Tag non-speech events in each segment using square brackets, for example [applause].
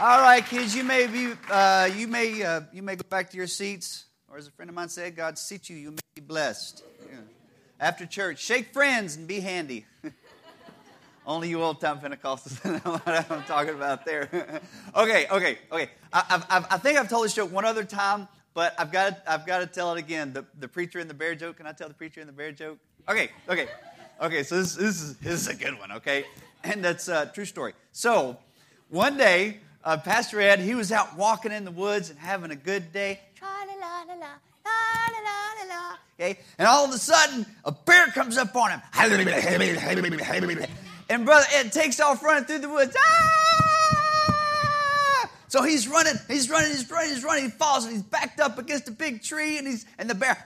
All right, kids, you may be, uh, you may, uh, you may go back to your seats, or as a friend of mine said, God seat you, you may be blessed. Yeah. After church, shake friends and be handy. [laughs] Only you old time Pentecostals [laughs] know what I'm talking about there. [laughs] okay, okay, okay. I, I've, I think I've told this joke one other time, but I've got to, I've got to tell it again. The, the preacher and the bear joke. Can I tell the preacher and the bear joke? Okay, okay, okay. So this, this is this is a good one. Okay, and that's a true story. So one day uh, Pastor Ed, he was out walking in the woods and having a good day. Okay, and all of a sudden, a bear comes up on him. And Brother Ed takes off running through the woods. Ah! So he's running, he's running, he's running, he's running, he falls and he's backed up against a big tree and he's and the bear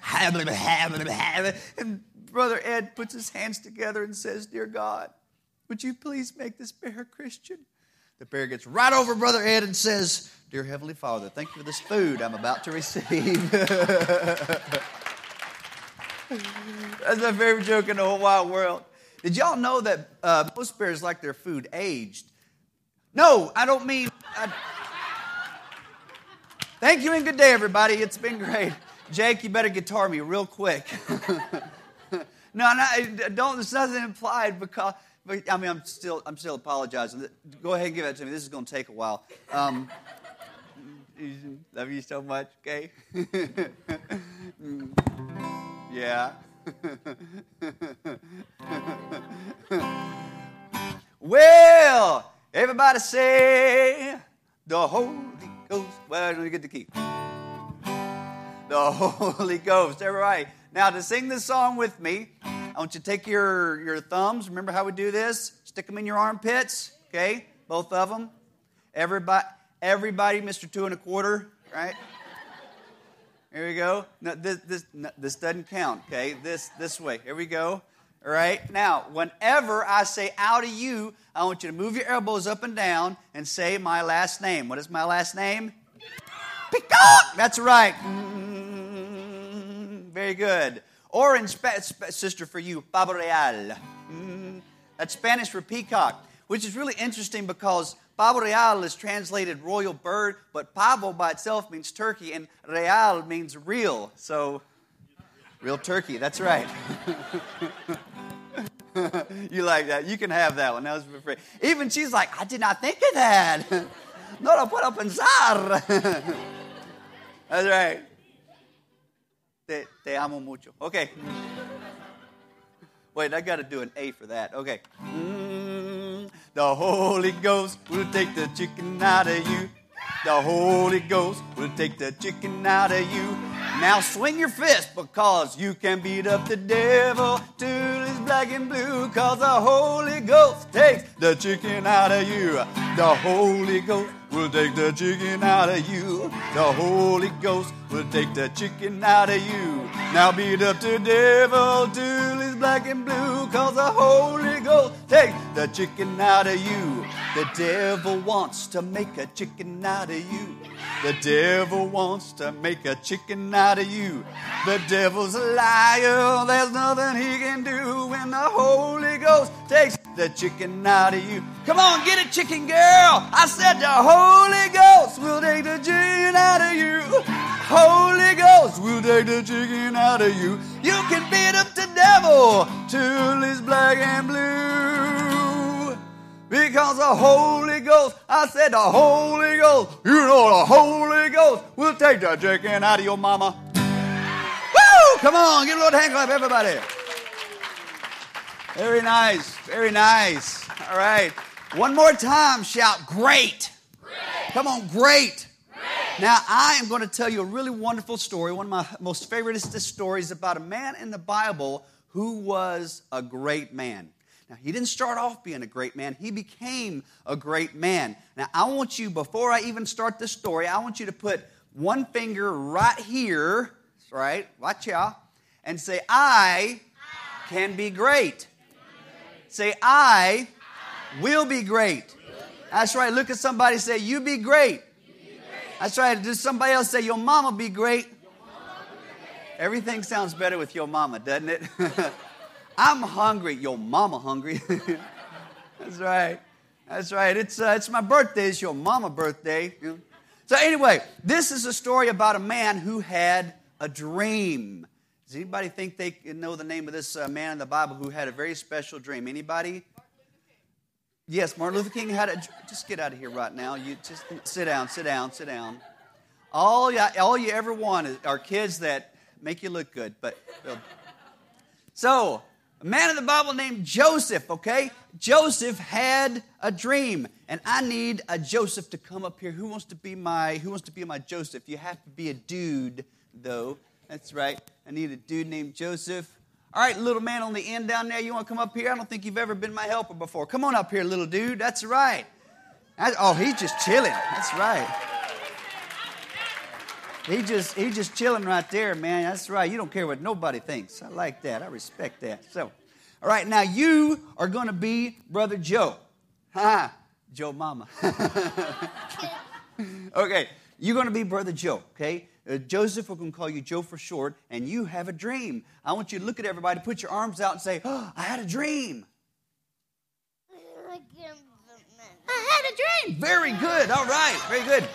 and Brother Ed puts his hands together and says, Dear God, would you please make this bear a Christian? The bear gets right over Brother Ed and says, Dear Heavenly Father, thank you for this food I'm about to receive. [laughs] That's my favorite joke in the whole wide world. Did y'all know that uh, most bears like their food aged? No, I don't mean. I... Thank you and good day, everybody. It's been great. Jake, you better guitar me real quick. [laughs] no, no, don't. This doesn't implied because but, I mean, I'm still, I'm still apologizing. Go ahead and give it to me. This is going to take a while. Um, love you so much, okay? [laughs] yeah. [laughs] well, everybody say the Holy Ghost. Well, let me get the key. The [laughs] Holy Ghost. Everybody. Now, to sing this song with me, I want you to take your, your thumbs. Remember how we do this? Stick them in your armpits, okay? Both of them. Everybody, everybody, Mr. Two and a Quarter, right? Here we go. No, this, this, no, this doesn't count, okay? This, this way. Here we go. All right. Now, whenever I say out of you, I want you to move your elbows up and down and say my last name. What is my last name? Peacock. That's right. Mm, very good. Or in Sp- sister for you, pavo real. Mm, that's Spanish for peacock, which is really interesting because pavo real is translated royal bird, but pavo by itself means turkey, and real means real. So, real turkey. That's right. [laughs] you like that? You can have that one. That was for free. Even she's like, I did not think of that. [laughs] no lo puedo pensar. [laughs] That's right. Te, te amo mucho. Okay. Wait, I got to do an A for that. Okay. Mm, the Holy Ghost will take the chicken out of you. The Holy Ghost will take the chicken out of you. Now swing your fist because you can beat up the devil till he's black and blue. Cause the Holy Ghost takes the chicken out of you. The Holy Ghost will take the chicken out of you. The Holy Ghost will take the chicken out of you. Now beat up the devil till he's black and blue. Cause the Holy Ghost takes the chicken out of you. The devil wants to make a chicken out of you. The devil wants to make a chicken out of you. The devil's a liar. There's nothing he can do when the Holy Ghost takes the chicken out of you. Come on, get it, chicken girl. I said the Holy Ghost will take the chicken out of you. Holy Ghost will take the chicken out of you. You can beat up the devil till he's black and blue. Because the Holy Ghost, I said the Holy Ghost, you know the Holy Ghost will take the chicken out of your mama. Woo! Come on, give a little hand clap, everybody. Very nice, very nice. All right. One more time, shout, great. great. Come on, great. great. Now, I am going to tell you a really wonderful story. One of my most favorite stories about a man in the Bible who was a great man. Now, he didn't start off being a great man, he became a great man. Now, I want you, before I even start this story, I want you to put one finger right here, right? Watch out, and say, I can be great. Say, I will be great. That's right. Look at somebody say, You be great. That's right. Does somebody else say, Your mama be great? Everything sounds better with your mama, doesn't it? [laughs] I'm hungry. Your mama hungry. [laughs] That's right. That's right. It's, uh, it's my birthday. It's your mama birthday. So, anyway, this is a story about a man who had a dream. Does anybody think they know the name of this uh, man in the Bible who had a very special dream? Anybody? Yes, Martin Luther King had a. Just get out of here right now. You just sit down, sit down, sit down. All you, all you ever want are kids that make you look good. But so a man in the Bible named Joseph. Okay, Joseph had a dream, and I need a Joseph to come up here. Who wants to be my Who wants to be my Joseph? You have to be a dude, though. That's right. I need a dude named Joseph. All right, little man on the end down there, you want to come up here? I don't think you've ever been my helper before. Come on up here, little dude. That's right. That's, oh, he's just chilling. That's right. He just he just chilling right there, man. That's right. You don't care what nobody thinks. I like that. I respect that. So, all right, now you are going to be brother Joe. Ha, Joe Mama. [laughs] okay, you're going to be brother Joe. Okay, uh, Joseph, we're going to call you Joe for short, and you have a dream. I want you to look at everybody, put your arms out, and say, oh, I had a dream. I had a dream. Very good. All right. Very good.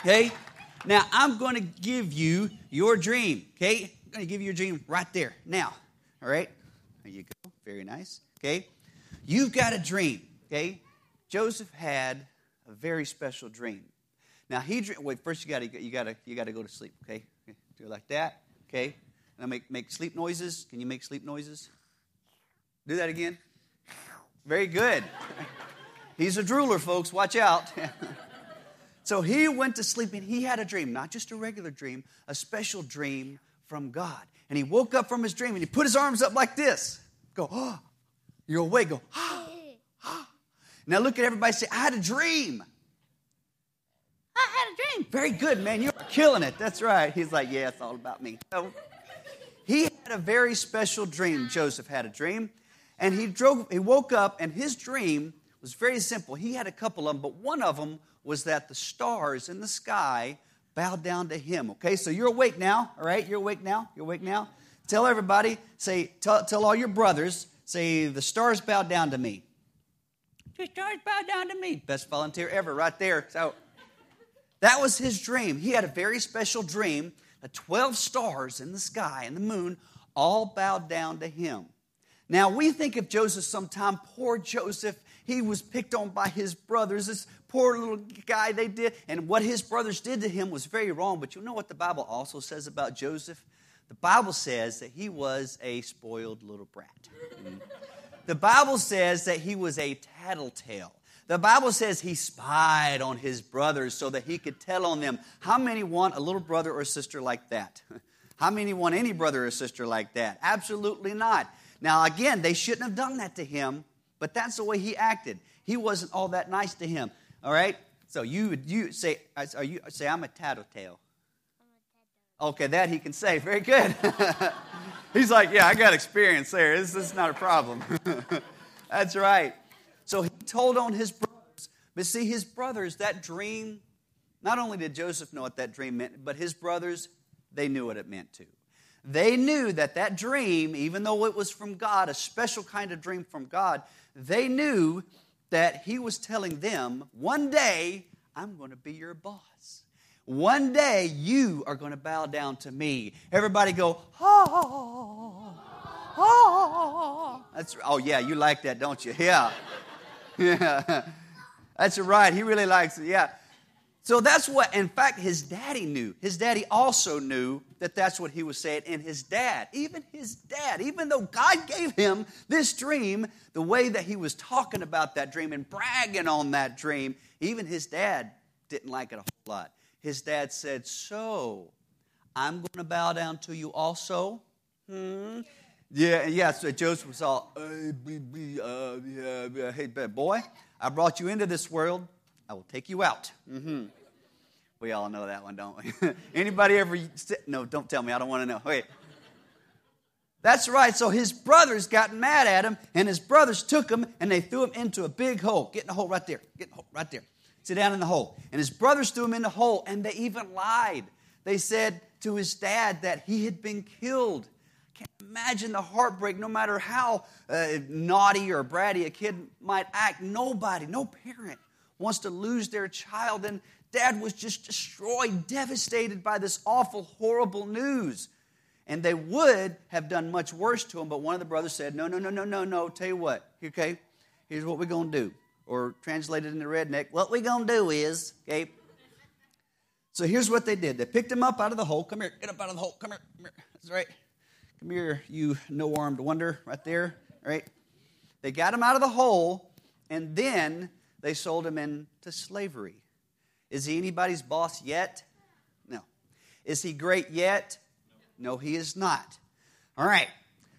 Okay. Now, I'm going to give you your dream. Okay. I'm going to give you your dream right there. Now. All right. There you go. Very nice. Okay. You've got a dream. Okay. Joseph had a very special dream. Now he dream. Wait, first you got to you got to you got to go to sleep. Okay, do it like that. Okay. Now make make sleep noises. Can you make sleep noises? Do that again. Very good. [laughs] He's a drooler, folks. Watch out. [laughs] so he went to sleep and he had a dream, not just a regular dream, a special dream from God. And he woke up from his dream and he put his arms up like this. Go, oh, you're awake. Go, ah, ah. Now look at everybody say, I had a dream. I had a dream. Very good, man. You're killing it. That's right. He's like, yeah, it's all about me. So he had a very special dream. Joseph had a dream. And he drove, he woke up, and his dream was very simple. He had a couple of them, but one of them was that the stars in the sky bowed down to him. Okay, so you're awake now, all right? You're awake now? You're awake now? Tell everybody, say, tell, tell all your brothers, say, the stars bow down to me. The stars bow down to me. Best volunteer ever, right there. So that was his dream. He had a very special dream that 12 stars in the sky and the moon all bowed down to him. Now, we think of Joseph sometime, poor Joseph, he was picked on by his brothers. This poor little guy they did, and what his brothers did to him was very wrong. But you know what the Bible also says about Joseph? The Bible says that he was a spoiled little brat. Mm-hmm. The Bible says that he was a tattletale. The Bible says he spied on his brothers so that he could tell on them. How many want a little brother or sister like that? [laughs] How many want any brother or sister like that? Absolutely not. Now, again, they shouldn't have done that to him, but that's the way he acted. He wasn't all that nice to him. All right? So you you say uh, are you say I'm a tattletale. Okay, that he can say. Very good. [laughs] He's like, yeah, I got experience there. This, this is not a problem. [laughs] That's right. So he told on his brothers. But see, his brothers, that dream, not only did Joseph know what that dream meant, but his brothers, they knew what it meant too. They knew that that dream, even though it was from God, a special kind of dream from God, they knew that he was telling them, one day, I'm going to be your boss. One day, you are going to bow down to me. Everybody go, oh, oh. That's, oh, yeah, you like that, don't you? Yeah. Yeah, [laughs] that's right. He really likes it. Yeah. So that's what, in fact, his daddy knew. His daddy also knew that that's what he was saying. And his dad, even his dad, even though God gave him this dream, the way that he was talking about that dream and bragging on that dream, even his dad didn't like it a whole lot. His dad said, So, I'm going to bow down to you also. Hmm? Yeah, yeah. So Joseph was all, uh, hey, boy, I brought you into this world. I will take you out. Mm-hmm. We all know that one, don't we? [laughs] Anybody ever? No, don't tell me. I don't want to know. Wait. That's right. So his brothers got mad at him, and his brothers took him and they threw him into a big hole. Get in the hole right there. Get in the hole right there. Sit down in the hole. And his brothers threw him in the hole, and they even lied. They said to his dad that he had been killed. Can't imagine the heartbreak, no matter how uh, naughty or bratty a kid might act. Nobody, no parent wants to lose their child. And dad was just destroyed, devastated by this awful, horrible news. And they would have done much worse to him, but one of the brothers said, No, no, no, no, no, no. Tell you what, okay, here's what we're going to do. Or translated into redneck, what we're going to do is, okay, so here's what they did. They picked him up out of the hole. Come here, get up out of the hole. Come here, come here. That's right. Come here, you no armed wonder, right there. Right? They got him out of the hole, and then they sold him into slavery. Is he anybody's boss yet? No. Is he great yet? No, he is not. All right.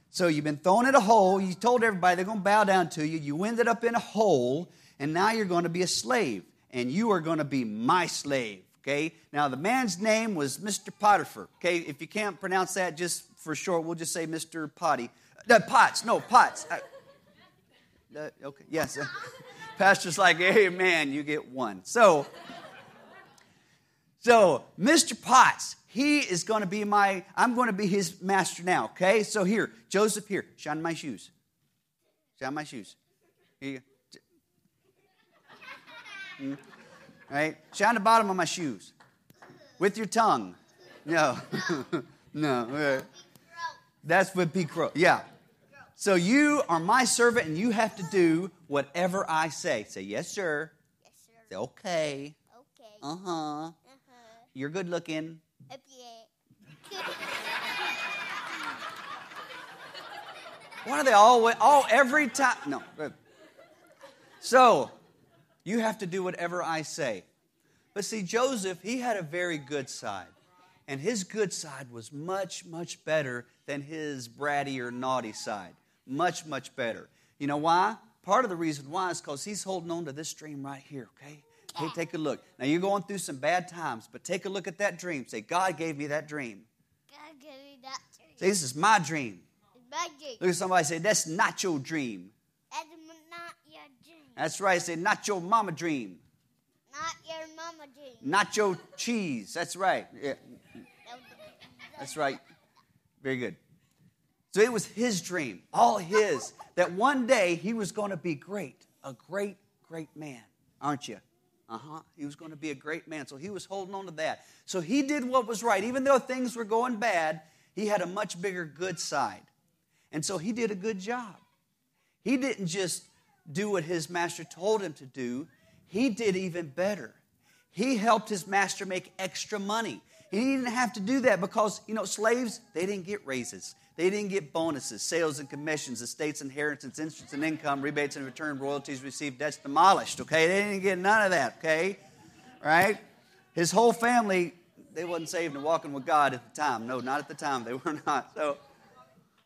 So you've been thrown in a hole. You told everybody they're going to bow down to you. You ended up in a hole, and now you're going to be a slave. And you are going to be my slave. Okay? Now, the man's name was Mr. Potiphar. Okay? If you can't pronounce that just for short, we'll just say Mr. Potty. Uh, Potts. No, Potts. Uh, uh, okay, yes. [laughs] Pastor's like, hey, man, you get one. So, so Mr. Potts, he is going to be my, I'm going to be his master now, okay? So here, Joseph, here, shine my shoes. Shine my shoes. Here you go. Mm right? Shine the bottom of my shoes with your tongue. No, [laughs] no. That's what be crow. Yeah. So you are my servant, and you have to do whatever I say. Say yes, sir. Yes, sir. Say okay. Okay. Uh huh. You're good looking. [laughs] Why are they always, all every time? No. So you have to do whatever I say. But see, Joseph, he had a very good side. And his good side was much, much better than his bratty or naughty side. Much, much better. You know why? Part of the reason why is because he's holding on to this dream right here, okay? Hey, take a look. Now you're going through some bad times, but take a look at that dream. Say, God gave me that dream. God give me that dream. Say, this is my dream. It's my dream. Look at somebody say, that's not your dream. That's not your dream. That's right. Say, not your mama dream. Not your mama dream. Nacho cheese. That's right. Yeah, that's right. Very good. So it was his dream, all his, that one day he was going to be great, a great, great man, aren't you? Uh huh. He was going to be a great man. So he was holding on to that. So he did what was right. Even though things were going bad, he had a much bigger good side. And so he did a good job. He didn't just do what his master told him to do, he did even better. He helped his master make extra money. He didn't have to do that because, you know, slaves, they didn't get raises. They didn't get bonuses, sales and commissions, estates, inheritance, interest and income, rebates and return, royalties received, debts demolished, okay? They didn't get none of that, okay? Right? His whole family, they wasn't saved and walking with God at the time. No, not at the time. They [laughs] were not. So,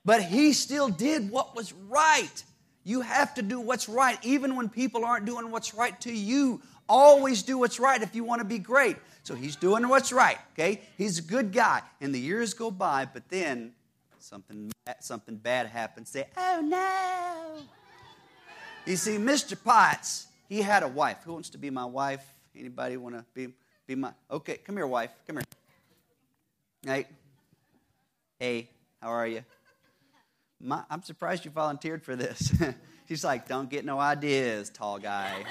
but he still did what was right. You have to do what's right, even when people aren't doing what's right to you. Always do what's right if you want to be great. So he's doing what's right, okay? He's a good guy. And the years go by, but then something, something bad happens. Say, oh no. You see, Mr. Potts, he had a wife. Who wants to be my wife? Anybody want to be, be my. Okay, come here, wife. Come here. Right? Hey, how are you? My, I'm surprised you volunteered for this. [laughs] She's like, don't get no ideas, tall guy.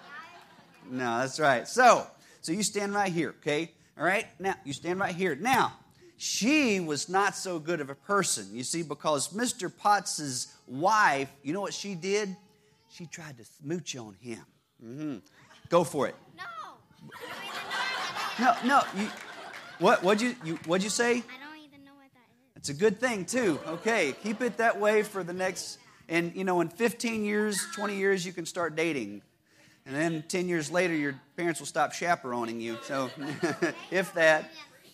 [laughs] no, that's right. So, so you stand right here, okay? All right? Now, you stand right here. Now, she was not so good of a person, you see, because Mr. Potts's wife, you know what she did? She tried to smooch on him. Mm-hmm. Go for it. No. No, no. You, what? What'd you, you? What'd you say? I don't even know what that is. It's a good thing too. Okay, keep it that way for the next. And you know, in 15 years, 20 years, you can start dating, and then 10 years later, your parents will stop chaperoning you. So, [laughs] if that.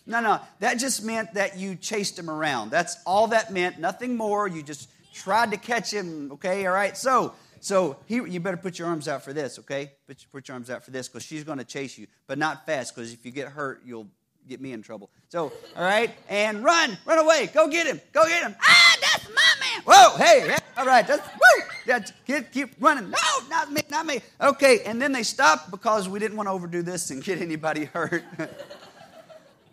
No, no, that just meant that you chased him around. That's all that meant. Nothing more. You just tried to catch him. Okay, all right. So, so he, you better put your arms out for this. Okay, put, put your arms out for this because she's going to chase you, but not fast because if you get hurt, you'll get me in trouble. So, all right, and run, run away, go get him, go get him. Ah, that's my man. Whoa, hey, all right, that's woo. That's keep, keep running. No, not me, not me. Okay, and then they stopped because we didn't want to overdo this and get anybody hurt. [laughs]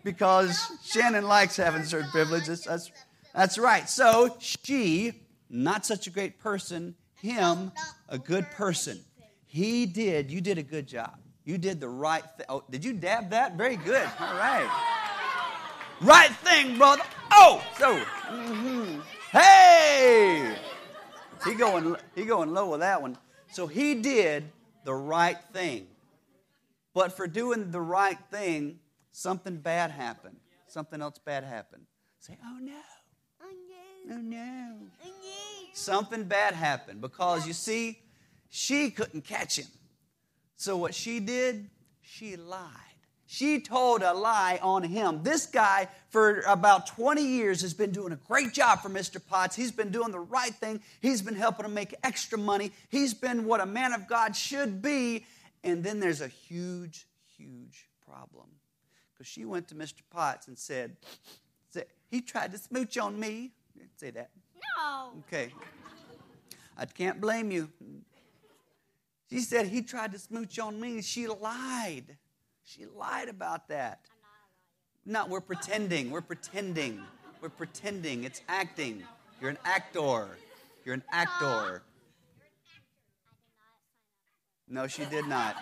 because Shannon likes having certain privileges. That's That's right. So she, not such a great person, him, a good person. He did. You did a good job. You did the right thing. Oh, did you dab that? Very good. All right. Right thing, brother. Oh, so. mhm. Hey! He going, he going low with that one. So he did the right thing. But for doing the right thing, something bad happened. Something else bad happened. Say, oh no, Oh, no. oh no. Oh, no. Something bad happened because you see, she couldn't catch him. So what she did, she lied. She told a lie on him. This guy, for about 20 years, has been doing a great job for Mr. Potts. He's been doing the right thing. He's been helping him make extra money. He's been what a man of God should be. And then there's a huge, huge problem. Because she went to Mr. Potts and said, He tried to smooch on me. Didn't Say that. No. Okay. I can't blame you. She said he tried to smooch on me. She lied. She lied about that. No, we're pretending. We're pretending. We're pretending. It's acting. You're an actor. You're an actor. No, she did not.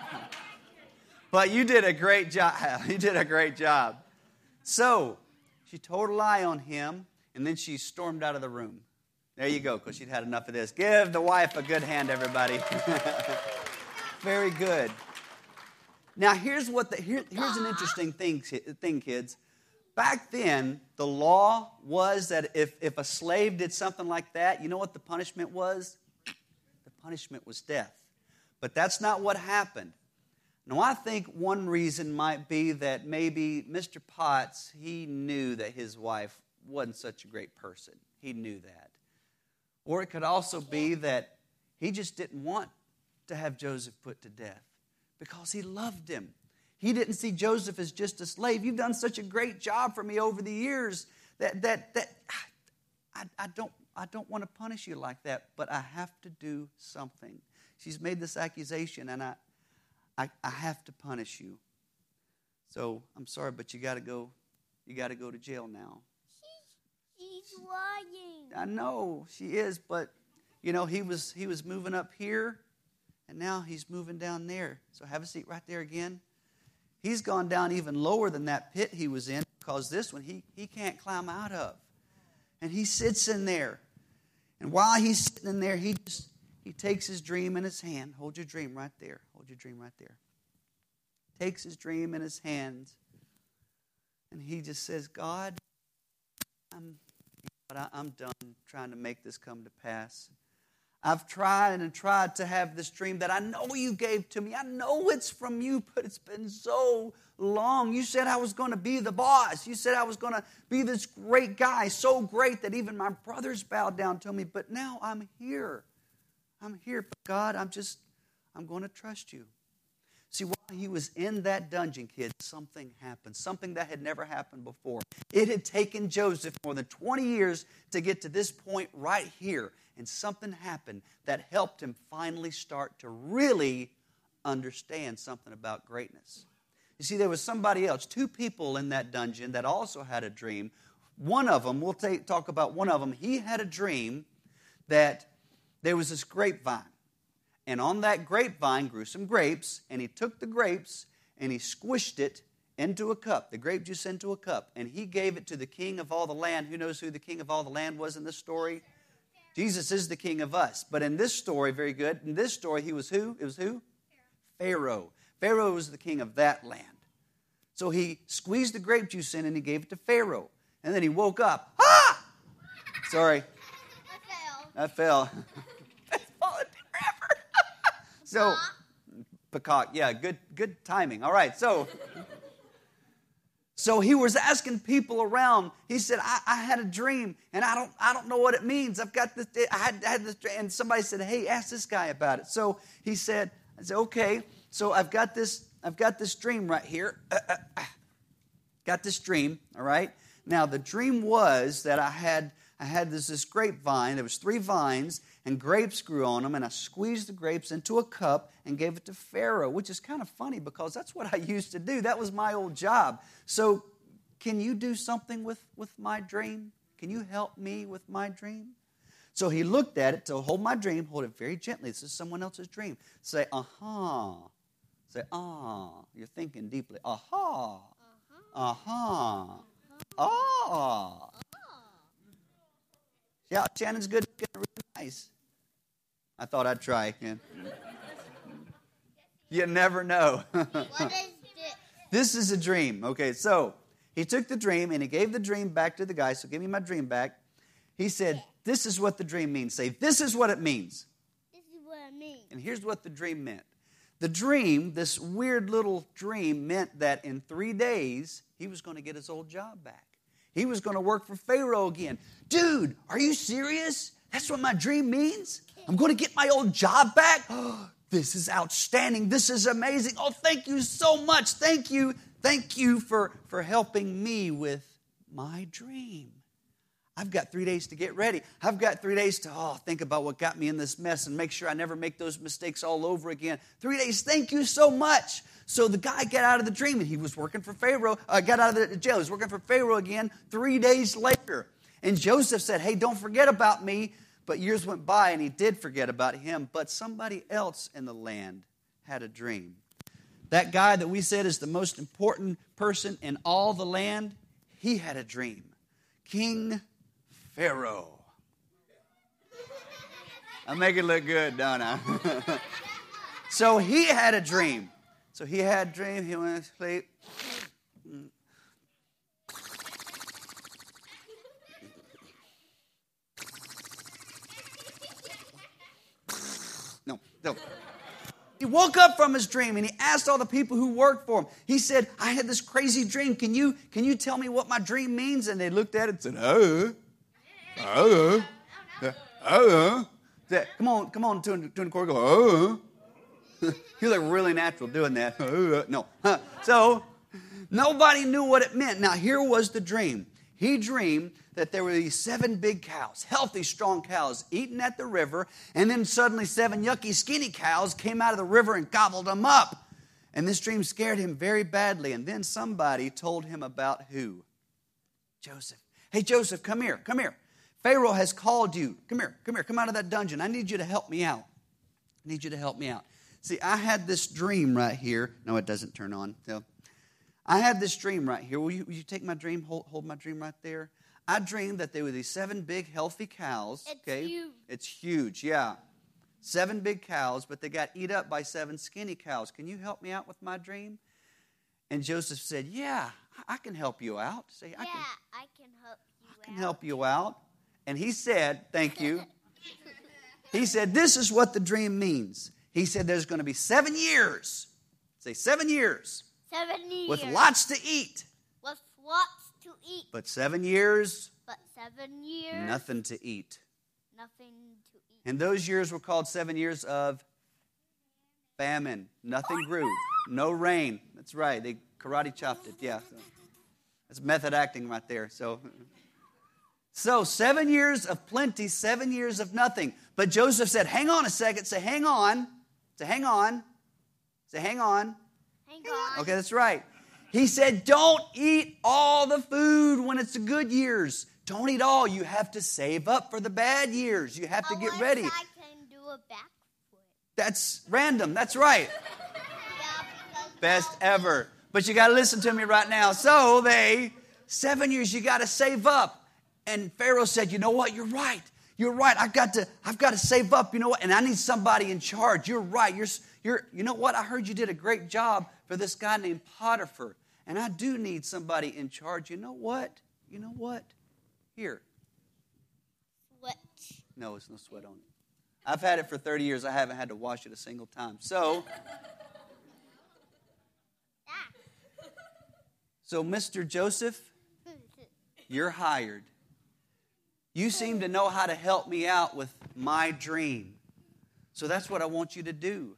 But you did a great job. [laughs] You did a great job. So, she told a lie on him, and then she stormed out of the room. There you go, because she'd had enough of this. Give the wife a good hand, everybody. [laughs] Very good. Now, here's what the, here, here's an interesting thing, thing, kids. Back then, the law was that if, if a slave did something like that, you know what the punishment was? The punishment was death. But that's not what happened. Now, I think one reason might be that maybe Mr. Potts, he knew that his wife wasn't such a great person. He knew that. Or it could also be that he just didn't want to have Joseph put to death because he loved him. He didn't see Joseph as just a slave. You've done such a great job for me over the years that, that, that I, I, don't, I don't want to punish you like that, but I have to do something. She's made this accusation, and I, I, I have to punish you. So I'm sorry, but you got to go. You got to go to jail now. She's lying. I know she is, but you know he was he was moving up here, and now he's moving down there. So have a seat right there again. He's gone down even lower than that pit he was in because this one he he can't climb out of, and he sits in there, and while he's sitting in there, he just he takes his dream in his hand. Hold your dream right there. Hold your dream right there. Takes his dream in his hand, and he just says, God, I'm I'm done trying to make this come to pass. I've tried and tried to have this dream that I know you gave to me. I know it's from you, but it's been so long. You said I was going to be the boss. You said I was going to be this great guy, so great that even my brothers bowed down to me. But now I'm here. I'm here. But God, I'm just, I'm going to trust you. See, while he was in that dungeon, kid, something happened. Something that had never happened before. It had taken Joseph more than 20 years to get to this point right here. And something happened that helped him finally start to really understand something about greatness. You see, there was somebody else, two people in that dungeon that also had a dream. One of them, we'll take, talk about one of them, he had a dream that there was this grapevine. And on that grapevine grew some grapes, and he took the grapes and he squished it into a cup, the grape juice into a cup, and he gave it to the king of all the land. Who knows who the king of all the land was in this story? Jesus is the king of us. But in this story, very good, in this story, he was who? It was who? Pharaoh. Pharaoh was the king of that land. So he squeezed the grape juice in and he gave it to Pharaoh. And then he woke up. Ah! Sorry, [laughs] I fell. I fell. [laughs] fell. It's falling forever. So, peacock, yeah, good, good timing. All right, so, so he was asking people around. He said, I, "I had a dream, and I don't, I don't know what it means. I've got this. I had, I had this." And somebody said, "Hey, ask this guy about it." So he said, "I said, okay. So I've got this, I've got this dream right here. Uh, uh, uh. got this dream. All right. Now the dream was that I had I had this, this grapevine. There was three vines, and grapes grew on them, and I squeezed the grapes into a cup and gave it to Pharaoh, which is kind of funny because that's what I [laughs] used to do. That was my old job. So, can you do something with with my dream? Can you help me with my dream? So he looked at it to hold my dream, hold it very gently. This is someone else's dream. Say, uh huh. Say, ah. You're thinking deeply. Uh huh. Uh huh. Ah. Yeah, Shannon's good. Really nice. I thought I'd try. Yeah. You never know. This? [laughs] this is a dream. Okay, so he took the dream and he gave the dream back to the guy. So give me my dream back. He said, This is what the dream means. Say, This is what it means. This is what I mean. And here's what the dream meant. The dream, this weird little dream, meant that in three days, he was going to get his old job back. He was going to work for Pharaoh again. Dude, are you serious? That's what my dream means? I'm going to get my old job back? [gasps] this is outstanding. This is amazing. Oh, thank you so much. Thank you. Thank you for, for helping me with my dream. I've got three days to get ready. I've got three days to oh, think about what got me in this mess and make sure I never make those mistakes all over again. Three days, thank you so much. So the guy got out of the dream and he was working for Pharaoh, uh, got out of the jail. He was working for Pharaoh again three days later. And Joseph said, Hey, don't forget about me. But years went by and he did forget about him. But somebody else in the land had a dream. That guy that we said is the most important person in all the land, he had a dream. King Pharaoh. I make it look good, don't I? [laughs] so he had a dream. So he had a dream. He went to sleep. No, no. He woke up from his dream and he asked all the people who worked for him. He said, I had this crazy dream. Can you, can you tell me what my dream means? And they looked at it and said, Oh. Oh. Oh. Come on, come on, tune, tune the chord. Go, oh. you look really natural doing that. Oh. No. So nobody knew what it meant. Now, here was the dream. He dreamed that there were these seven big cows, healthy, strong cows, eating at the river, and then suddenly seven yucky, skinny cows came out of the river and gobbled them up. And this dream scared him very badly. And then somebody told him about who? Joseph. Hey, Joseph, come here, come here. Pharaoh has called you. Come here, come here, come out of that dungeon. I need you to help me out. I need you to help me out. See, I had this dream right here. No, it doesn't turn on. So, I had this dream right here. Will you, will you take my dream? Hold, hold my dream right there. I dreamed that there were these seven big, healthy cows. It's okay? huge. It's huge, yeah. Seven big cows, but they got eat up by seven skinny cows. Can you help me out with my dream? And Joseph said, Yeah, I can help you out. Say, Yeah, I can, I can help you I can help you out. And he said, Thank you. [laughs] he said, This is what the dream means. He said, There's going to be seven years. Say, seven years Seven years. with lots to eat. With lots to eat. But seven years, But seven years. nothing to eat. Nothing to eat. And those years were called seven years of famine. Nothing grew. No rain. That's right. They karate chopped it. Yeah. So that's method acting right there. So, so seven years of plenty, seven years of nothing. But Joseph said, "Hang on a second. Say, hang on. Say, hang on. Say, hang on. Hang on. Okay, that's right. He said, Don't eat all the food when it's the good years. Don't eat all. You have to save up for the bad years. You have to oh, get ready. I can do a backflip. That's random. That's right. [laughs] Best ever. But you got to listen to me right now. So they, seven years, you got to save up. And Pharaoh said, You know what? You're right. You're right. I've got to, I've got to save up. You know what? And I need somebody in charge. You're right. You're, you're, you know what? I heard you did a great job for this guy named Potiphar. And I do need somebody in charge. You know what? You know what? Here. What? No, it's no sweat on it. I've had it for 30 years. I haven't had to wash it a single time. So, [laughs] so Mr. Joseph, you're hired. You seem to know how to help me out with my dream. So that's what I want you to do.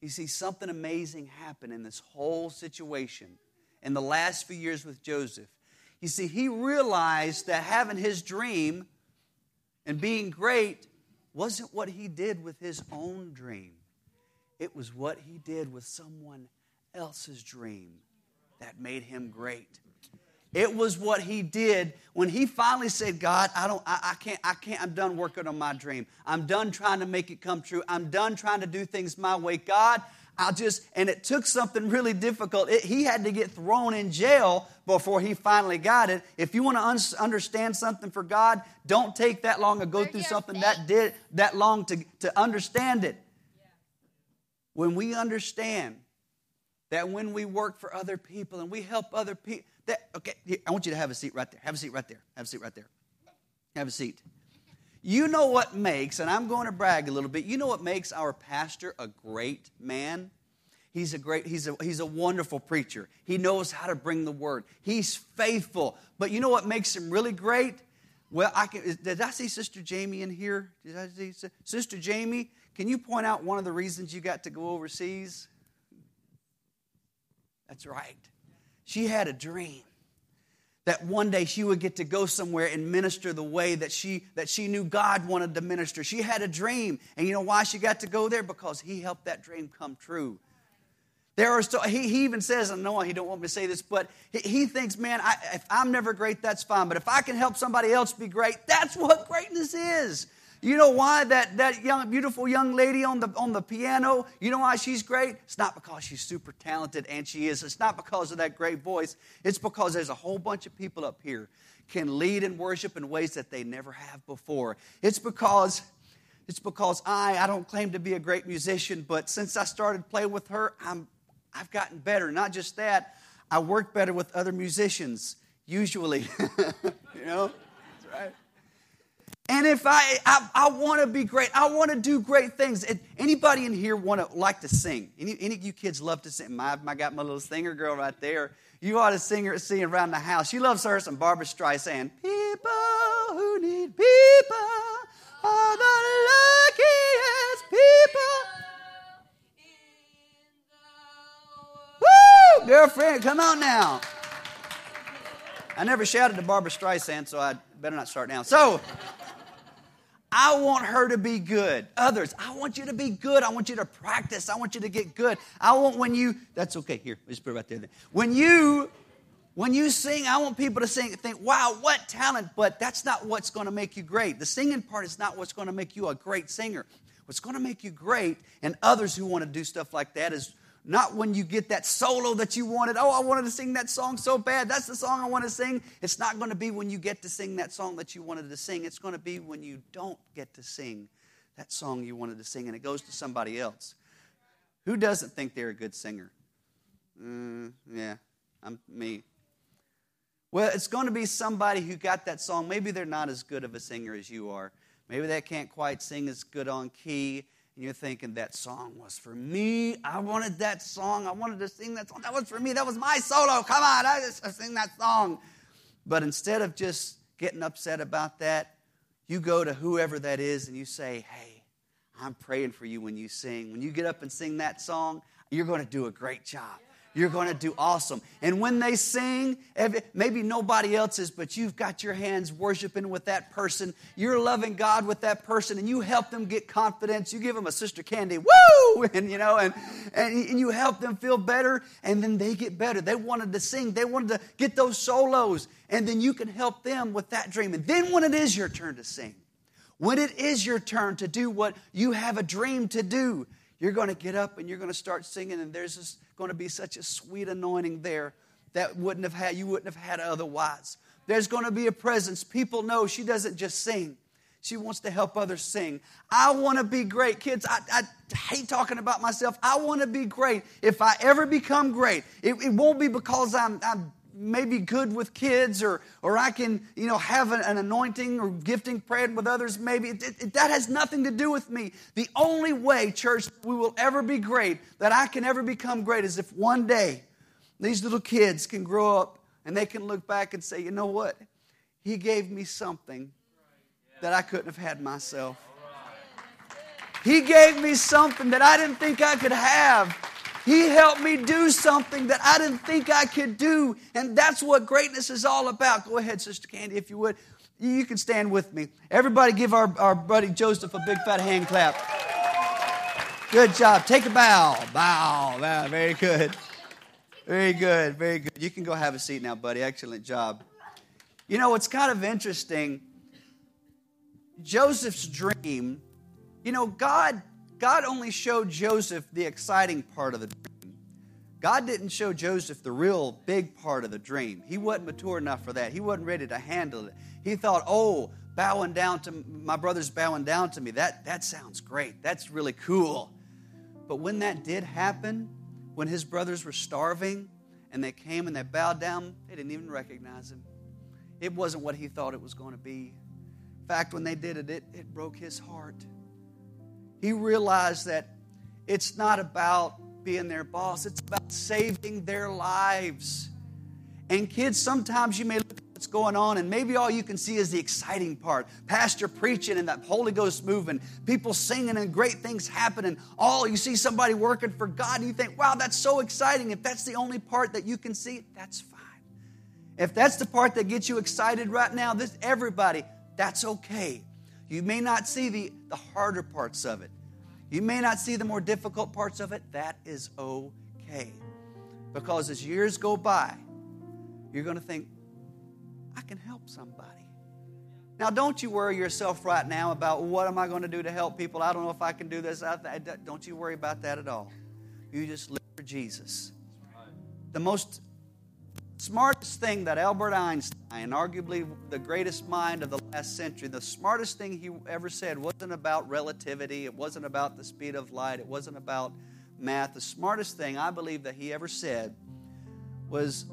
You see, something amazing happened in this whole situation in the last few years with Joseph. You see, he realized that having his dream and being great wasn't what he did with his own dream, it was what he did with someone else's dream that made him great. It was what he did when he finally said, God, I don't, I, I, can't, I can't, I'm done working on my dream. I'm done trying to make it come true. I'm done trying to do things my way. God, I'll just, and it took something really difficult. It, he had to get thrown in jail before he finally got it. If you want to un- understand something for God, don't take that long to go through something that did that long to, to understand it. When we understand that when we work for other people and we help other people, that okay, I want you to have a seat right there. Have a seat right there. Have a seat right there. Have a seat. You know what makes, and I'm going to brag a little bit, you know what makes our pastor a great man? He's a great, he's a, he's a wonderful preacher. He knows how to bring the word. He's faithful. But you know what makes him really great? Well, I can, did I see Sister Jamie in here? Did I see Sister Jamie? Can you point out one of the reasons you got to go overseas? That's right. She had a dream that one day she would get to go somewhere and minister the way that she that she knew God wanted to minister. She had a dream, and you know why she got to go there? Because he helped that dream come true. There are still, he, he even says, and no, he don't want me to say this, but he, he thinks, man, I, if I'm never great, that's fine. But if I can help somebody else be great, that's what greatness is. You know why that, that young, beautiful young lady on the, on the piano, you know why she's great? It's not because she's super talented, and she is. It's not because of that great voice. It's because there's a whole bunch of people up here can lead and worship in ways that they never have before. It's because it's because I, I don't claim to be a great musician, but since I started playing with her, I'm, I've gotten better. Not just that, I work better with other musicians, usually. [laughs] you know? That's right. And if I, I, I want to be great, I want to do great things. Anybody in here want to like to sing? Any, any of you kids love to sing? My, I got my little singer girl right there. You ought to sing her, sing around the house. She loves her some Barbra Streisand. People who need people are the luckiest people. Woo! Girlfriend, come on now. I never shouted to Barbra Streisand, so I better not start now. So, I want her to be good. Others, I want you to be good. I want you to practice. I want you to get good. I want when you, that's okay, here, just put it right there. When you, when you sing, I want people to sing, think, wow, what talent, but that's not what's going to make you great. The singing part is not what's going to make you a great singer. What's going to make you great, and others who want to do stuff like that, is not when you get that solo that you wanted. Oh, I wanted to sing that song so bad. That's the song I want to sing. It's not going to be when you get to sing that song that you wanted to sing. It's going to be when you don't get to sing that song you wanted to sing and it goes to somebody else. Who doesn't think they're a good singer? Mm, yeah, I'm me. Well, it's going to be somebody who got that song. Maybe they're not as good of a singer as you are. Maybe they can't quite sing as good on key and you're thinking that song was for me. I wanted that song. I wanted to sing that song. That was for me. That was my solo. Come on, I just sing that song. But instead of just getting upset about that, you go to whoever that is and you say, Hey, I'm praying for you when you sing. When you get up and sing that song, you're going to do a great job. You're going to do awesome. And when they sing, maybe nobody else is, but you've got your hands worshiping with that person. You're loving God with that person, and you help them get confidence. You give them a sister candy, woo! [laughs] And you know, and, and you help them feel better, and then they get better. They wanted to sing, they wanted to get those solos, and then you can help them with that dream. And then when it is your turn to sing, when it is your turn to do what you have a dream to do, you're going to get up and you're going to start singing, and there's this going to be such a sweet anointing there that wouldn't have had you wouldn't have had otherwise. There's going to be a presence. People know she doesn't just sing. She wants to help others sing. I want to be great. Kids, I, I hate talking about myself. I want to be great. If I ever become great, it, it won't be because I'm, I'm maybe good with kids or, or I can, you know, have an, an anointing or gifting praying with others. Maybe it, it, that has nothing to do with me. The only way, church, we will ever be great, that I can ever become great is if one day these little kids can grow up and they can look back and say, you know what? He gave me something that I couldn't have had myself. He gave me something that I didn't think I could have. He helped me do something that I didn't think I could do. And that's what greatness is all about. Go ahead, Sister Candy, if you would. You can stand with me. Everybody give our, our buddy Joseph a big fat hand clap. Good job. Take a bow. Bow. Bow. Very good. Very good, very good. You can go have a seat now, buddy. Excellent job. You know, it's kind of interesting. Joseph's dream, you know, God God only showed Joseph the exciting part of the dream. God didn't show Joseph the real big part of the dream. He wasn't mature enough for that. He wasn't ready to handle it. He thought, "Oh, bowing down to my brother's bowing down to me. That that sounds great. That's really cool." But when that did happen, when his brothers were starving and they came and they bowed down, they didn't even recognize him. It wasn't what he thought it was going to be. In fact, when they did it, it, it broke his heart. He realized that it's not about being their boss, it's about saving their lives. And kids, sometimes you may look at what's going on, and maybe all you can see is the exciting part. Pastor preaching and that Holy Ghost moving, people singing and great things happening. All you see somebody working for God, and you think, wow, that's so exciting. If that's the only part that you can see, that's fine. If that's the part that gets you excited right now, this everybody, that's okay. You may not see the, the harder parts of it. You may not see the more difficult parts of it. That is okay. Because as years go by, you're going to think, I can help somebody. Now, don't you worry yourself right now about what am I going to do to help people? I don't know if I can do this. i Don't you worry about that at all. You just live for Jesus. The most smartest thing that Albert Einstein, arguably the greatest mind of the last century, the smartest thing he ever said wasn't about relativity, it wasn't about the speed of light, it wasn't about math. The smartest thing I believe that he ever said was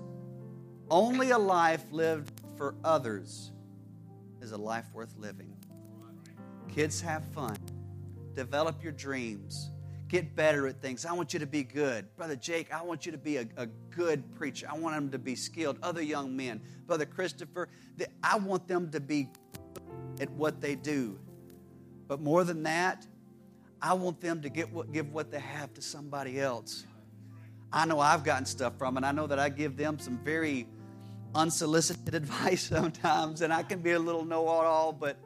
only a life lived for others is a life worth living. Kids, have fun. Develop your dreams get better at things. I want you to be good. Brother Jake, I want you to be a, a good preacher. I want them to be skilled. Other young men, Brother Christopher, I want them to be at what they do. But more than that, I want them to get what, give what they have to somebody else. I know I've gotten stuff from, and I know that I give them some very unsolicited [laughs] advice sometimes, and I can be a little know it all, but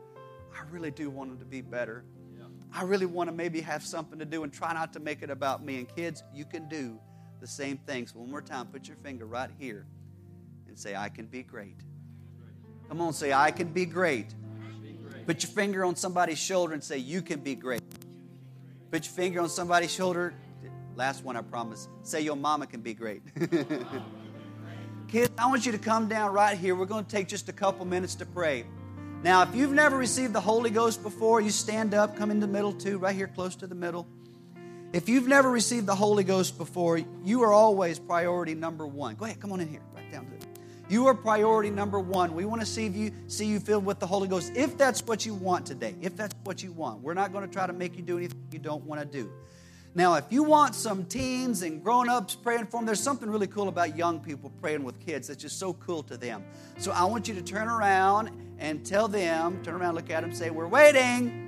I really do want them to be better. I really want to maybe have something to do and try not to make it about me. And kids, you can do the same things. One more time, put your finger right here and say, I can be great. Come on, say, I can be great. Put your finger on somebody's shoulder and say, You can be great. Put your finger on somebody's shoulder. Last one, I promise. Say, Your mama can be great. [laughs] Kids, I want you to come down right here. We're going to take just a couple minutes to pray. Now, if you've never received the Holy Ghost before, you stand up, come in the middle too, right here close to the middle. If you've never received the Holy Ghost before, you are always priority number one. Go ahead, come on in here, right down to it. You are priority number one. We want to see you see you filled with the Holy Ghost. If that's what you want today, if that's what you want, we're not going to try to make you do anything you don't want to do. Now, if you want some teens and grown ups praying for them, there's something really cool about young people praying with kids that's just so cool to them. So I want you to turn around and tell them, turn around, look at them, say, We're waiting.